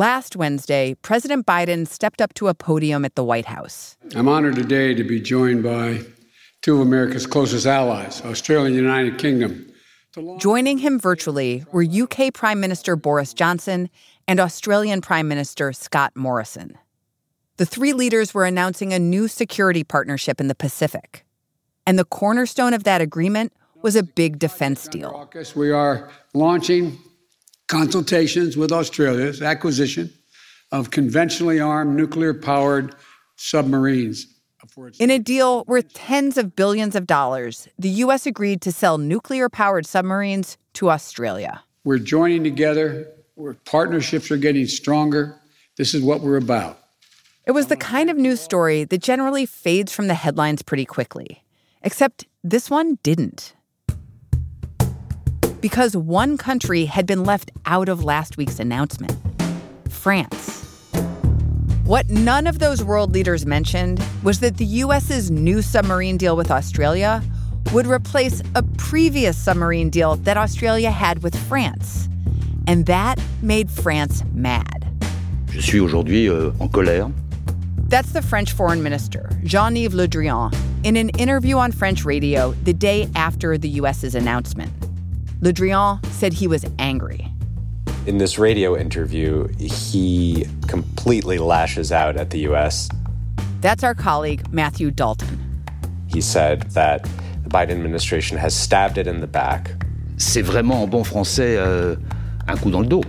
Last Wednesday, President Biden stepped up to a podium at the White House. I'm honored today to be joined by two of America's closest allies, Australia and the United Kingdom. Joining him virtually were UK Prime Minister Boris Johnson and Australian Prime Minister Scott Morrison. The three leaders were announcing a new security partnership in the Pacific. And the cornerstone of that agreement was a big defense deal. We are launching consultations with Australia's acquisition of conventionally armed nuclear powered submarines. In a deal worth tens of billions of dollars, the U.S. agreed to sell nuclear powered submarines to Australia. We're joining together, Our partnerships are getting stronger. This is what we're about. It was the kind of news story that generally fades from the headlines pretty quickly. Except this one didn't because one country had been left out of last week's announcement France. What none of those world leaders mentioned was that the US's new submarine deal with Australia would replace a previous submarine deal that Australia had with France. And that made France mad. Je suis aujourd'hui euh, en colère. That's the French foreign minister, Jean Yves Le Drian, in an interview on French radio the day after the US's announcement. Le Drian said he was angry. In this radio interview, he completely lashes out at the U.S. That's our colleague, Matthew Dalton. He said that the Biden administration has stabbed it in the back. C'est vraiment en bon français euh, un coup dans le dos.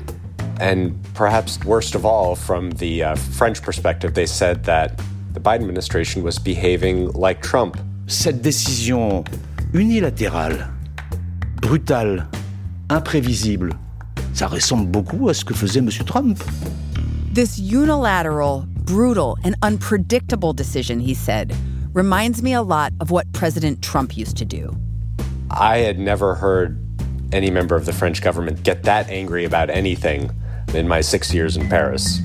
And perhaps worst of all, from the uh, French perspective, they said that the Biden administration was behaving like Trump. Cette décision unilatérale brutal, imprévisible. Ça ressemble beaucoup à ce que faisait M. Trump. This unilateral, brutal, and unpredictable decision, he said, reminds me a lot of what President Trump used to do. I had never heard any member of the French government get that angry about anything in my six years in Paris.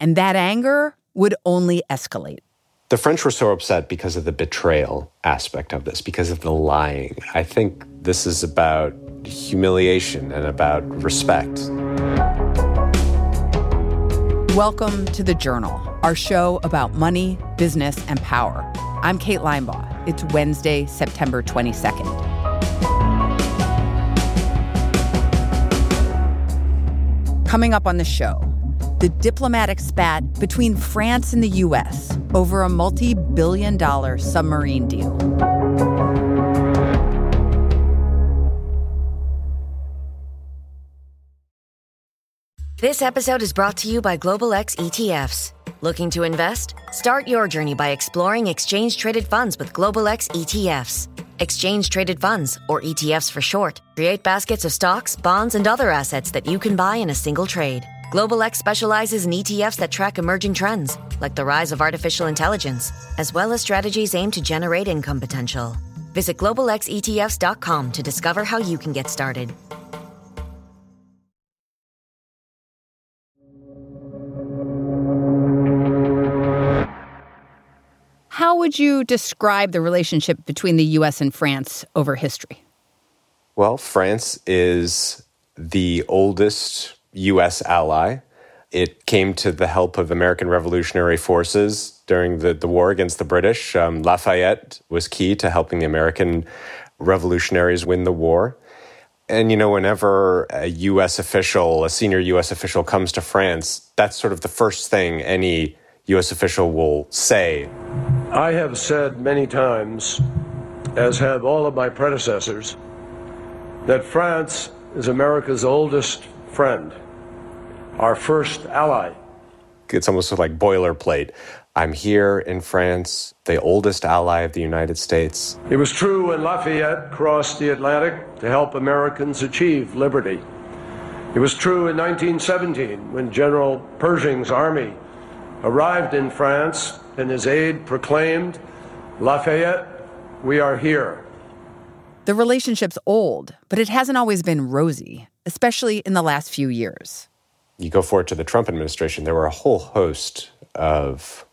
And that anger would only escalate. The French were so upset because of the betrayal aspect of this, because of the lying. I think this is about humiliation and about respect. Welcome to The Journal, our show about money, business, and power. I'm Kate Linebaugh. It's Wednesday, September 22nd. Coming up on the show, the diplomatic spat between France and the U.S. over a multi billion dollar submarine deal. This episode is brought to you by Global X ETFs. Looking to invest? Start your journey by exploring exchange traded funds with Global X ETFs. Exchange traded funds, or ETFs for short, create baskets of stocks, bonds, and other assets that you can buy in a single trade. Global X specializes in ETFs that track emerging trends, like the rise of artificial intelligence, as well as strategies aimed to generate income potential. Visit globalxetfs.com to discover how you can get started. How would you describe the relationship between the US and France over history? Well, France is the oldest U.S. ally. It came to the help of American Revolutionary forces during the, the war against the British. Um, Lafayette was key to helping the American revolutionaries win the war. And, you know, whenever a U.S. official, a senior U.S. official comes to France, that's sort of the first thing any U.S. official will say. I have said many times, as have all of my predecessors, that France is America's oldest friend, our first ally. It's almost like boilerplate. I'm here in France, the oldest ally of the United States. It was true when Lafayette crossed the Atlantic to help Americans achieve liberty. It was true in 1917 when General Pershing's army arrived in France and his aide proclaimed, Lafayette, we are here. The relationship's old, but it hasn't always been rosy especially in the last few years. You go forward to the Trump administration, there were a whole host of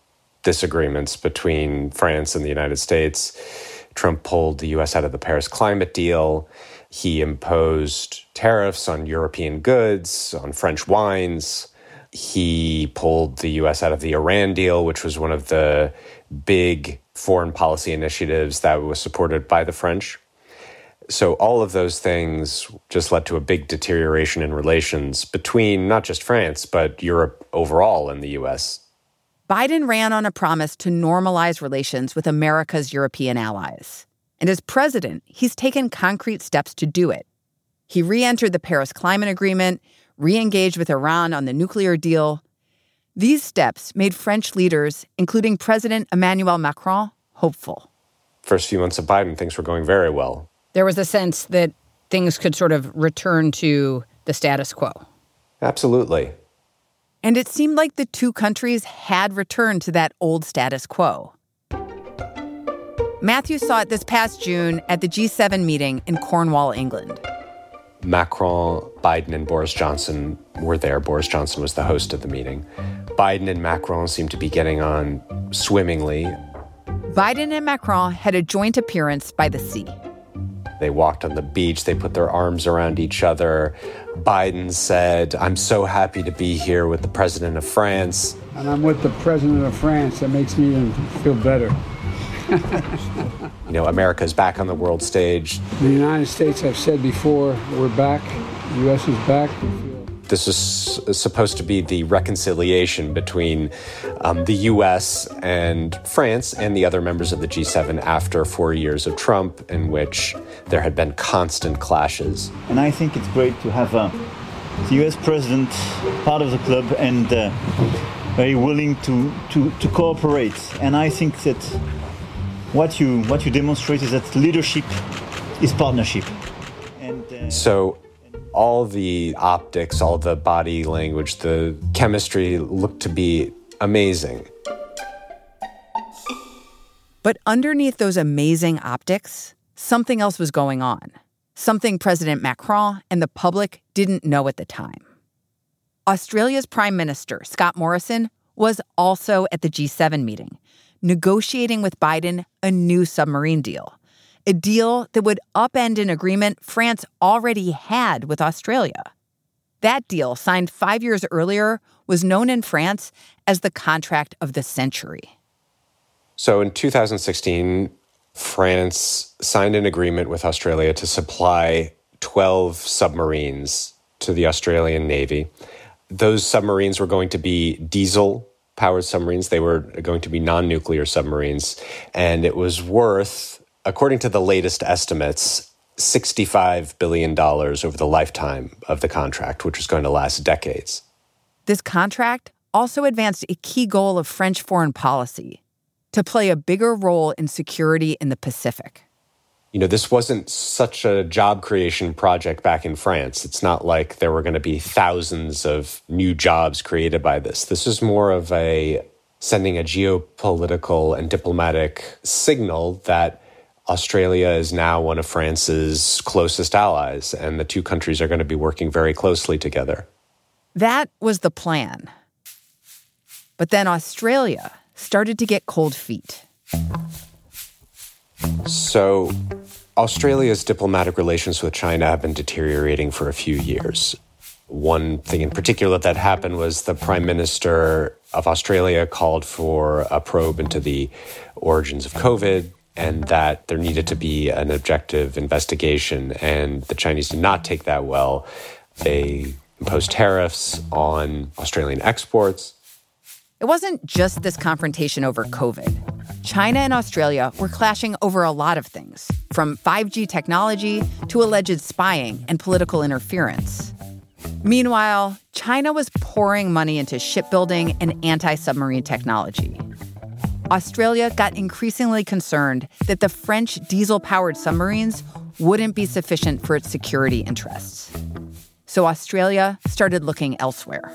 disagreements between France and the United States. Trump pulled the US out of the Paris climate deal. He imposed tariffs on European goods, on French wines. He pulled the US out of the Iran deal, which was one of the big foreign policy initiatives that was supported by the French. So, all of those things just led to a big deterioration in relations between not just France, but Europe overall and the US. Biden ran on a promise to normalize relations with America's European allies. And as president, he's taken concrete steps to do it. He re entered the Paris Climate Agreement, re engaged with Iran on the nuclear deal. These steps made French leaders, including President Emmanuel Macron, hopeful. First few months of Biden, things were going very well. There was a sense that things could sort of return to the status quo. Absolutely. And it seemed like the two countries had returned to that old status quo. Matthew saw it this past June at the G7 meeting in Cornwall, England. Macron, Biden, and Boris Johnson were there. Boris Johnson was the host of the meeting. Biden and Macron seemed to be getting on swimmingly. Biden and Macron had a joint appearance by the sea. They walked on the beach, they put their arms around each other. Biden said, I'm so happy to be here with the president of France. And I'm with the president of France. That makes me even feel better. you know, America's back on the world stage. The United States, I've said before, we're back. The U.S. is back. This is supposed to be the reconciliation between um, the US and France and the other members of the G7 after four years of Trump, in which there had been constant clashes. And I think it's great to have uh, the US president part of the club and uh, very willing to, to, to cooperate. And I think that what you, what you demonstrate is that leadership is partnership. And, uh, so all the optics, all the body language, the chemistry looked to be amazing. But underneath those amazing optics, something else was going on. Something President Macron and the public didn't know at the time. Australia's Prime Minister, Scott Morrison, was also at the G7 meeting, negotiating with Biden a new submarine deal a deal that would upend an agreement France already had with Australia. That deal, signed five years earlier, was known in France as the contract of the century. So in 2016, France signed an agreement with Australia to supply 12 submarines to the Australian Navy. Those submarines were going to be diesel powered submarines, they were going to be non nuclear submarines, and it was worth according to the latest estimates, $65 billion over the lifetime of the contract, which is going to last decades. This contract also advanced a key goal of French foreign policy to play a bigger role in security in the Pacific. You know, this wasn't such a job creation project back in France. It's not like there were going to be thousands of new jobs created by this. This is more of a sending a geopolitical and diplomatic signal that Australia is now one of France's closest allies, and the two countries are going to be working very closely together. That was the plan. But then Australia started to get cold feet. So, Australia's diplomatic relations with China have been deteriorating for a few years. One thing in particular that happened was the Prime Minister of Australia called for a probe into the origins of COVID and that there needed to be an objective investigation. And the Chinese did not take that well. They imposed tariffs on Australian exports. It wasn't just this confrontation over COVID. China and Australia were clashing over a lot of things, from 5G technology to alleged spying and political interference. Meanwhile, China was pouring money into shipbuilding and anti submarine technology. Australia got increasingly concerned that the French diesel powered submarines wouldn't be sufficient for its security interests. So Australia started looking elsewhere.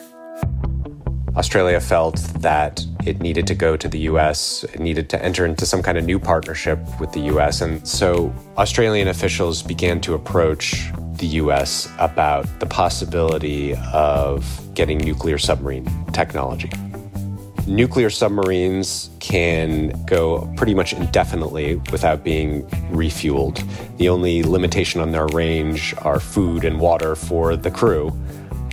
Australia felt that it needed to go to the US, it needed to enter into some kind of new partnership with the US. And so Australian officials began to approach the US about the possibility of getting nuclear submarine technology. Nuclear submarines can go pretty much indefinitely without being refueled. The only limitation on their range are food and water for the crew.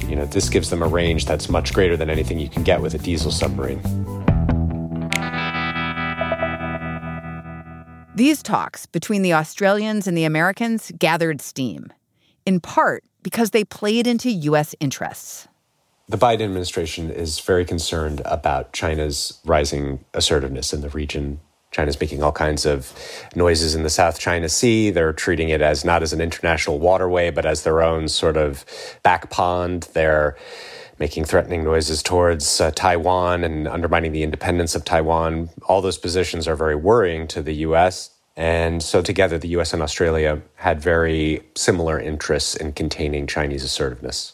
You know, this gives them a range that's much greater than anything you can get with a diesel submarine. These talks between the Australians and the Americans gathered steam, in part because they played into U.S. interests. The Biden administration is very concerned about China's rising assertiveness in the region. China's making all kinds of noises in the South China Sea. They're treating it as not as an international waterway, but as their own sort of back pond. They're making threatening noises towards uh, Taiwan and undermining the independence of Taiwan. All those positions are very worrying to the U.S. And so, together, the US and Australia had very similar interests in containing Chinese assertiveness.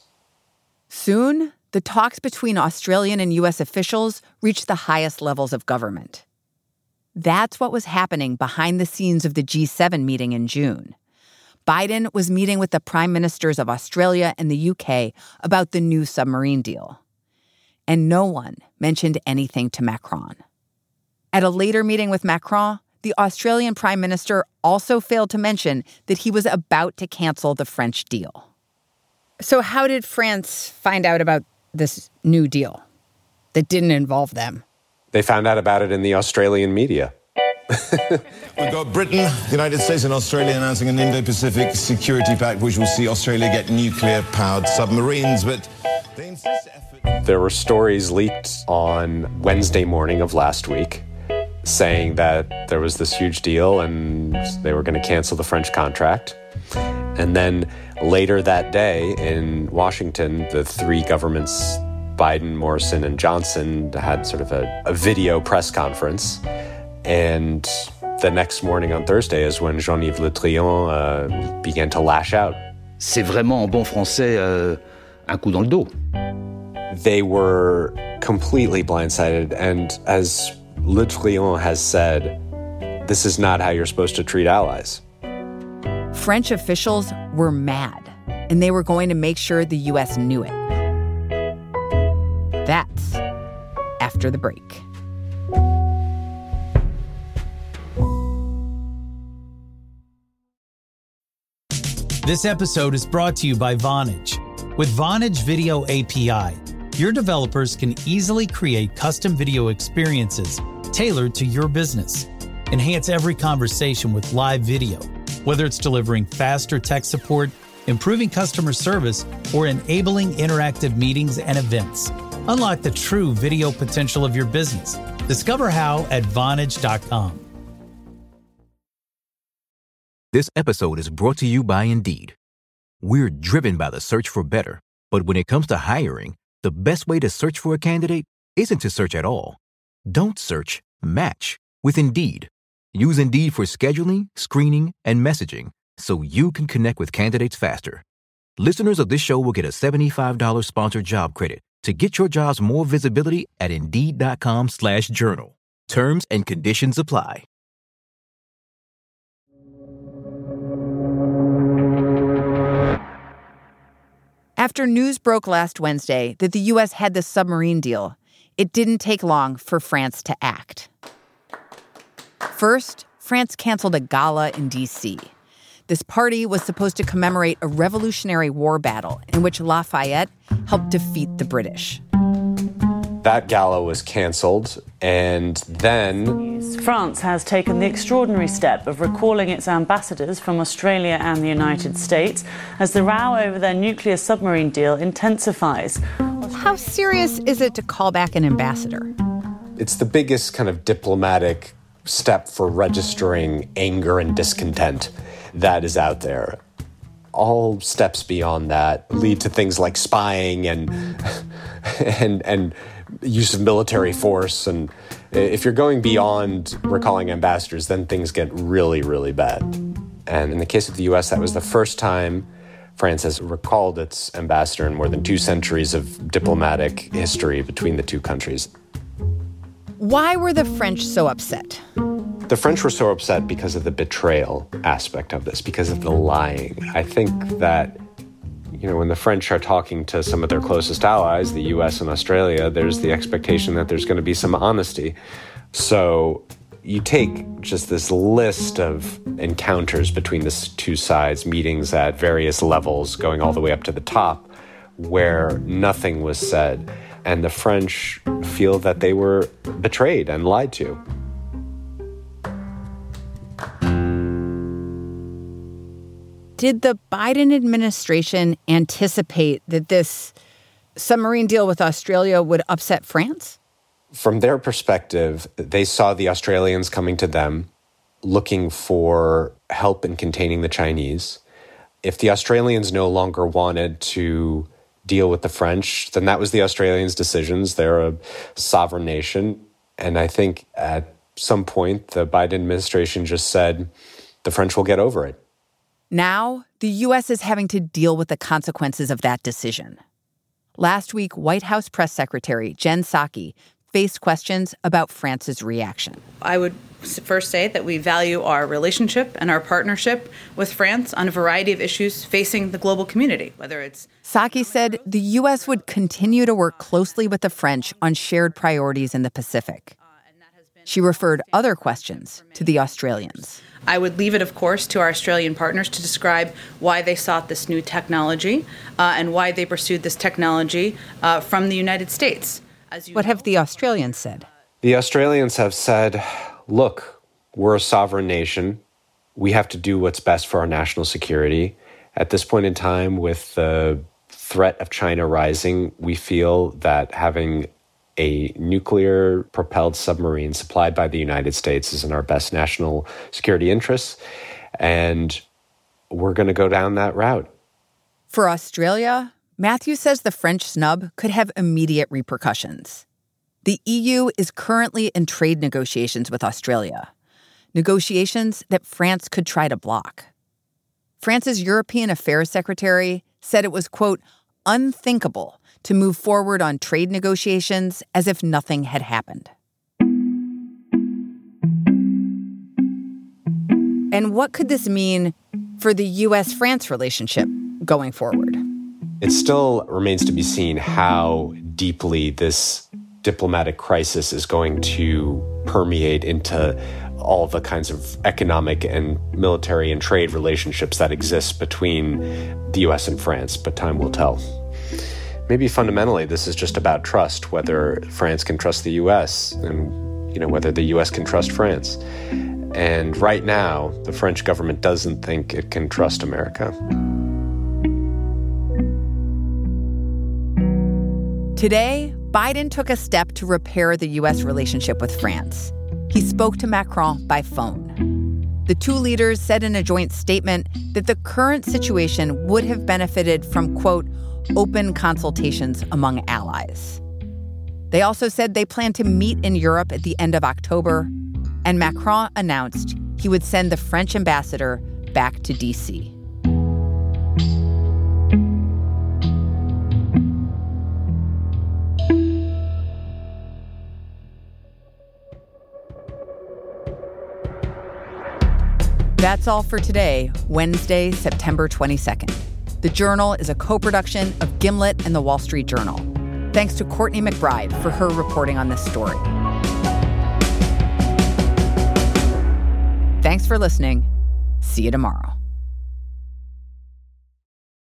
Soon, the talks between Australian and US officials reached the highest levels of government. That's what was happening behind the scenes of the G7 meeting in June. Biden was meeting with the prime ministers of Australia and the UK about the new submarine deal. And no one mentioned anything to Macron. At a later meeting with Macron, the Australian Prime Minister also failed to mention that he was about to cancel the French deal. So, how did France find out about this new deal that didn't involve them? They found out about it in the Australian media. We've got Britain, the United States, and Australia announcing an Indo Pacific Security Pact, which will see Australia get nuclear powered submarines. But they insist effort. There were stories leaked on Wednesday morning of last week saying that there was this huge deal and they were going to cancel the French contract. And then later that day in Washington, the three governments, Biden, Morrison, and Johnson, had sort of a, a video press conference. And the next morning on Thursday is when Jean Yves Le Drian uh, began to lash out. C'est vraiment en bon français uh, un coup dans le dos. They were completely blindsided. And as Le Drian has said, this is not how you're supposed to treat allies. French officials were mad, and they were going to make sure the U.S. knew it. That's after the break. This episode is brought to you by Vonage. With Vonage Video API, your developers can easily create custom video experiences tailored to your business. Enhance every conversation with live video, whether it's delivering faster tech support, improving customer service, or enabling interactive meetings and events. Unlock the true video potential of your business. Discover how at Vonage.com. This episode is brought to you by Indeed. We're driven by the search for better, but when it comes to hiring, the best way to search for a candidate isn't to search at all. Don't search, match with Indeed. Use Indeed for scheduling, screening, and messaging so you can connect with candidates faster. Listeners of this show will get a $75 sponsored job credit to get your jobs more visibility at Indeed.com slash journal. Terms and conditions apply. After news broke last Wednesday that the U.S. had the submarine deal, it didn't take long for France to act. First, France canceled a gala in D.C. This party was supposed to commemorate a Revolutionary War battle in which Lafayette helped defeat the British. That gala was canceled, and then. France has taken the extraordinary step of recalling its ambassadors from Australia and the United States as the row over their nuclear submarine deal intensifies. How serious is it to call back an ambassador? It's the biggest kind of diplomatic step for registering anger and discontent that is out there. All steps beyond that lead to things like spying and and and use of military force and if you're going beyond recalling ambassadors then things get really really bad. And in the case of the US that was the first time France has recalled its ambassador in more than 2 centuries of diplomatic history between the two countries. Why were the French so upset? The French were so upset because of the betrayal aspect of this, because of the lying. I think that you know, when the French are talking to some of their closest allies, the US and Australia, there's the expectation that there's going to be some honesty. So you take just this list of encounters between the two sides, meetings at various levels, going all the way up to the top, where nothing was said. And the French feel that they were betrayed and lied to. Did the Biden administration anticipate that this submarine deal with Australia would upset France? From their perspective, they saw the Australians coming to them looking for help in containing the Chinese. If the Australians no longer wanted to deal with the French, then that was the Australians' decisions. They're a sovereign nation. And I think at some point, the Biden administration just said, the French will get over it. Now, the U.S. is having to deal with the consequences of that decision. Last week, White House Press Secretary Jen Psaki faced questions about France's reaction. I would first say that we value our relationship and our partnership with France on a variety of issues facing the global community, whether it's. Psaki said the U.S. would continue to work closely with the French on shared priorities in the Pacific. She referred other questions to the Australians. I would leave it, of course, to our Australian partners to describe why they sought this new technology uh, and why they pursued this technology uh, from the United States. What know, have the Australians said? The Australians have said, look, we're a sovereign nation. We have to do what's best for our national security. At this point in time, with the threat of China rising, we feel that having a nuclear propelled submarine supplied by the United States is in our best national security interests. And we're going to go down that route. For Australia, Matthew says the French snub could have immediate repercussions. The EU is currently in trade negotiations with Australia, negotiations that France could try to block. France's European Affairs Secretary said it was, quote, unthinkable to move forward on trade negotiations as if nothing had happened. And what could this mean for the US France relationship going forward? It still remains to be seen how deeply this diplomatic crisis is going to permeate into all the kinds of economic and military and trade relationships that exist between the US and France, but time will tell maybe fundamentally this is just about trust, whether France can trust the US and you know whether the US can trust France. And right now, the French government doesn't think it can trust America. Today, Biden took a step to repair the US relationship with France. He spoke to Macron by phone. The two leaders said in a joint statement that the current situation would have benefited from, quote, open consultations among allies. They also said they plan to meet in Europe at the end of October, and Macron announced he would send the French ambassador back to D.C. That's all for today, Wednesday, September 22nd. The Journal is a co production of Gimlet and the Wall Street Journal. Thanks to Courtney McBride for her reporting on this story. Thanks for listening. See you tomorrow.